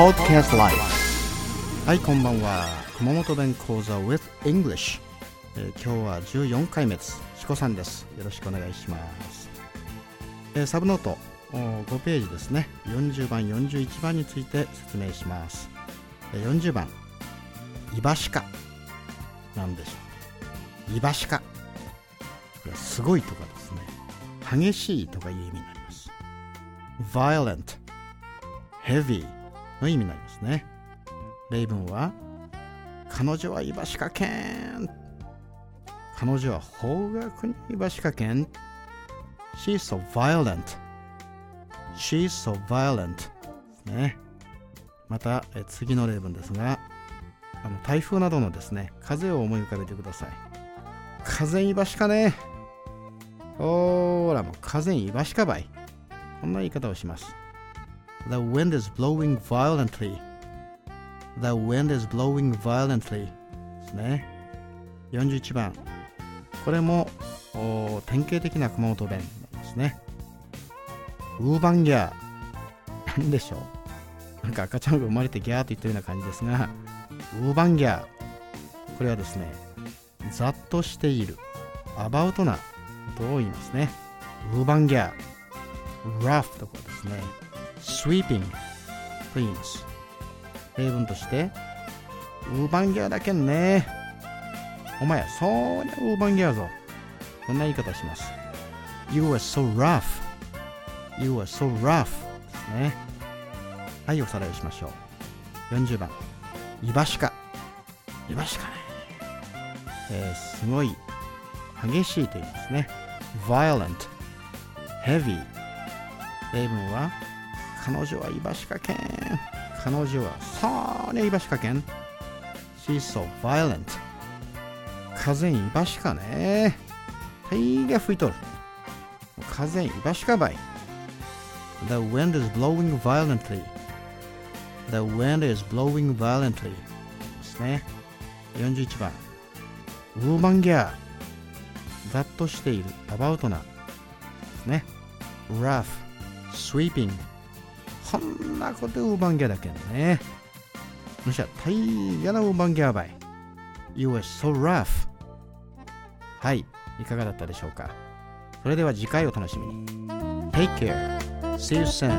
Podcast Life はいこんばんは。熊本弁講座 with English、えー今日は14回目です。しこさんです。よろしくお願いします、えーサブノートお5ページですね。40番41番について説明します、えー40番。イバシカなんでしょう。イバシカこれはすごいとかですね。激しいとかいう意味になります。Violent heavy の意味になりますね。例文は彼女はイバシカ犬彼女は方角にイバシカ犬 She's so violent. She's so violent. ね。またえ次の例文ですがあの台風などのですね風を思い浮かべてください。風イバシカね。ほーらもう風イバシカばい。こんな言い方をします。The wind is blowing violently. The wind is blowing violently. ですね41番これも典型的な熊本弁なんですねウーバンギャーなんでしょうなんか赤ちゃんが生まれてギャーと言ったような感じですがウーバンギャーこれはですねざっとしているアバウトなことを言いますねウーバンギャー rough とかですね sweeping と言います例文としてウーバンギャーだけんね。お前そりゃウーバンギャーぞ。こんな言い方します。You are so rough. You are so rough. ですね。はいおさらいしましょう。40番。イバシカイバシカね、えーすごい激しいと言いますね。Violent. Heavy. 例文は彼女はイバシカ犬彼女はそりゃイバシカ犬 She's so violent 風にイバシカね大が吹いとる風にイバシカばい The wind is blowing violently The wind is blowing violently ですね41番ウーマンギャーざっとしているアバウトなですね rough sweeping こんなことウーバンギャだけどね。むしゃ大嫌なウーバンギャーばい You are so rough はい。いかがだったでしょうか。それでは次回お楽しみに。Take care. See you soon.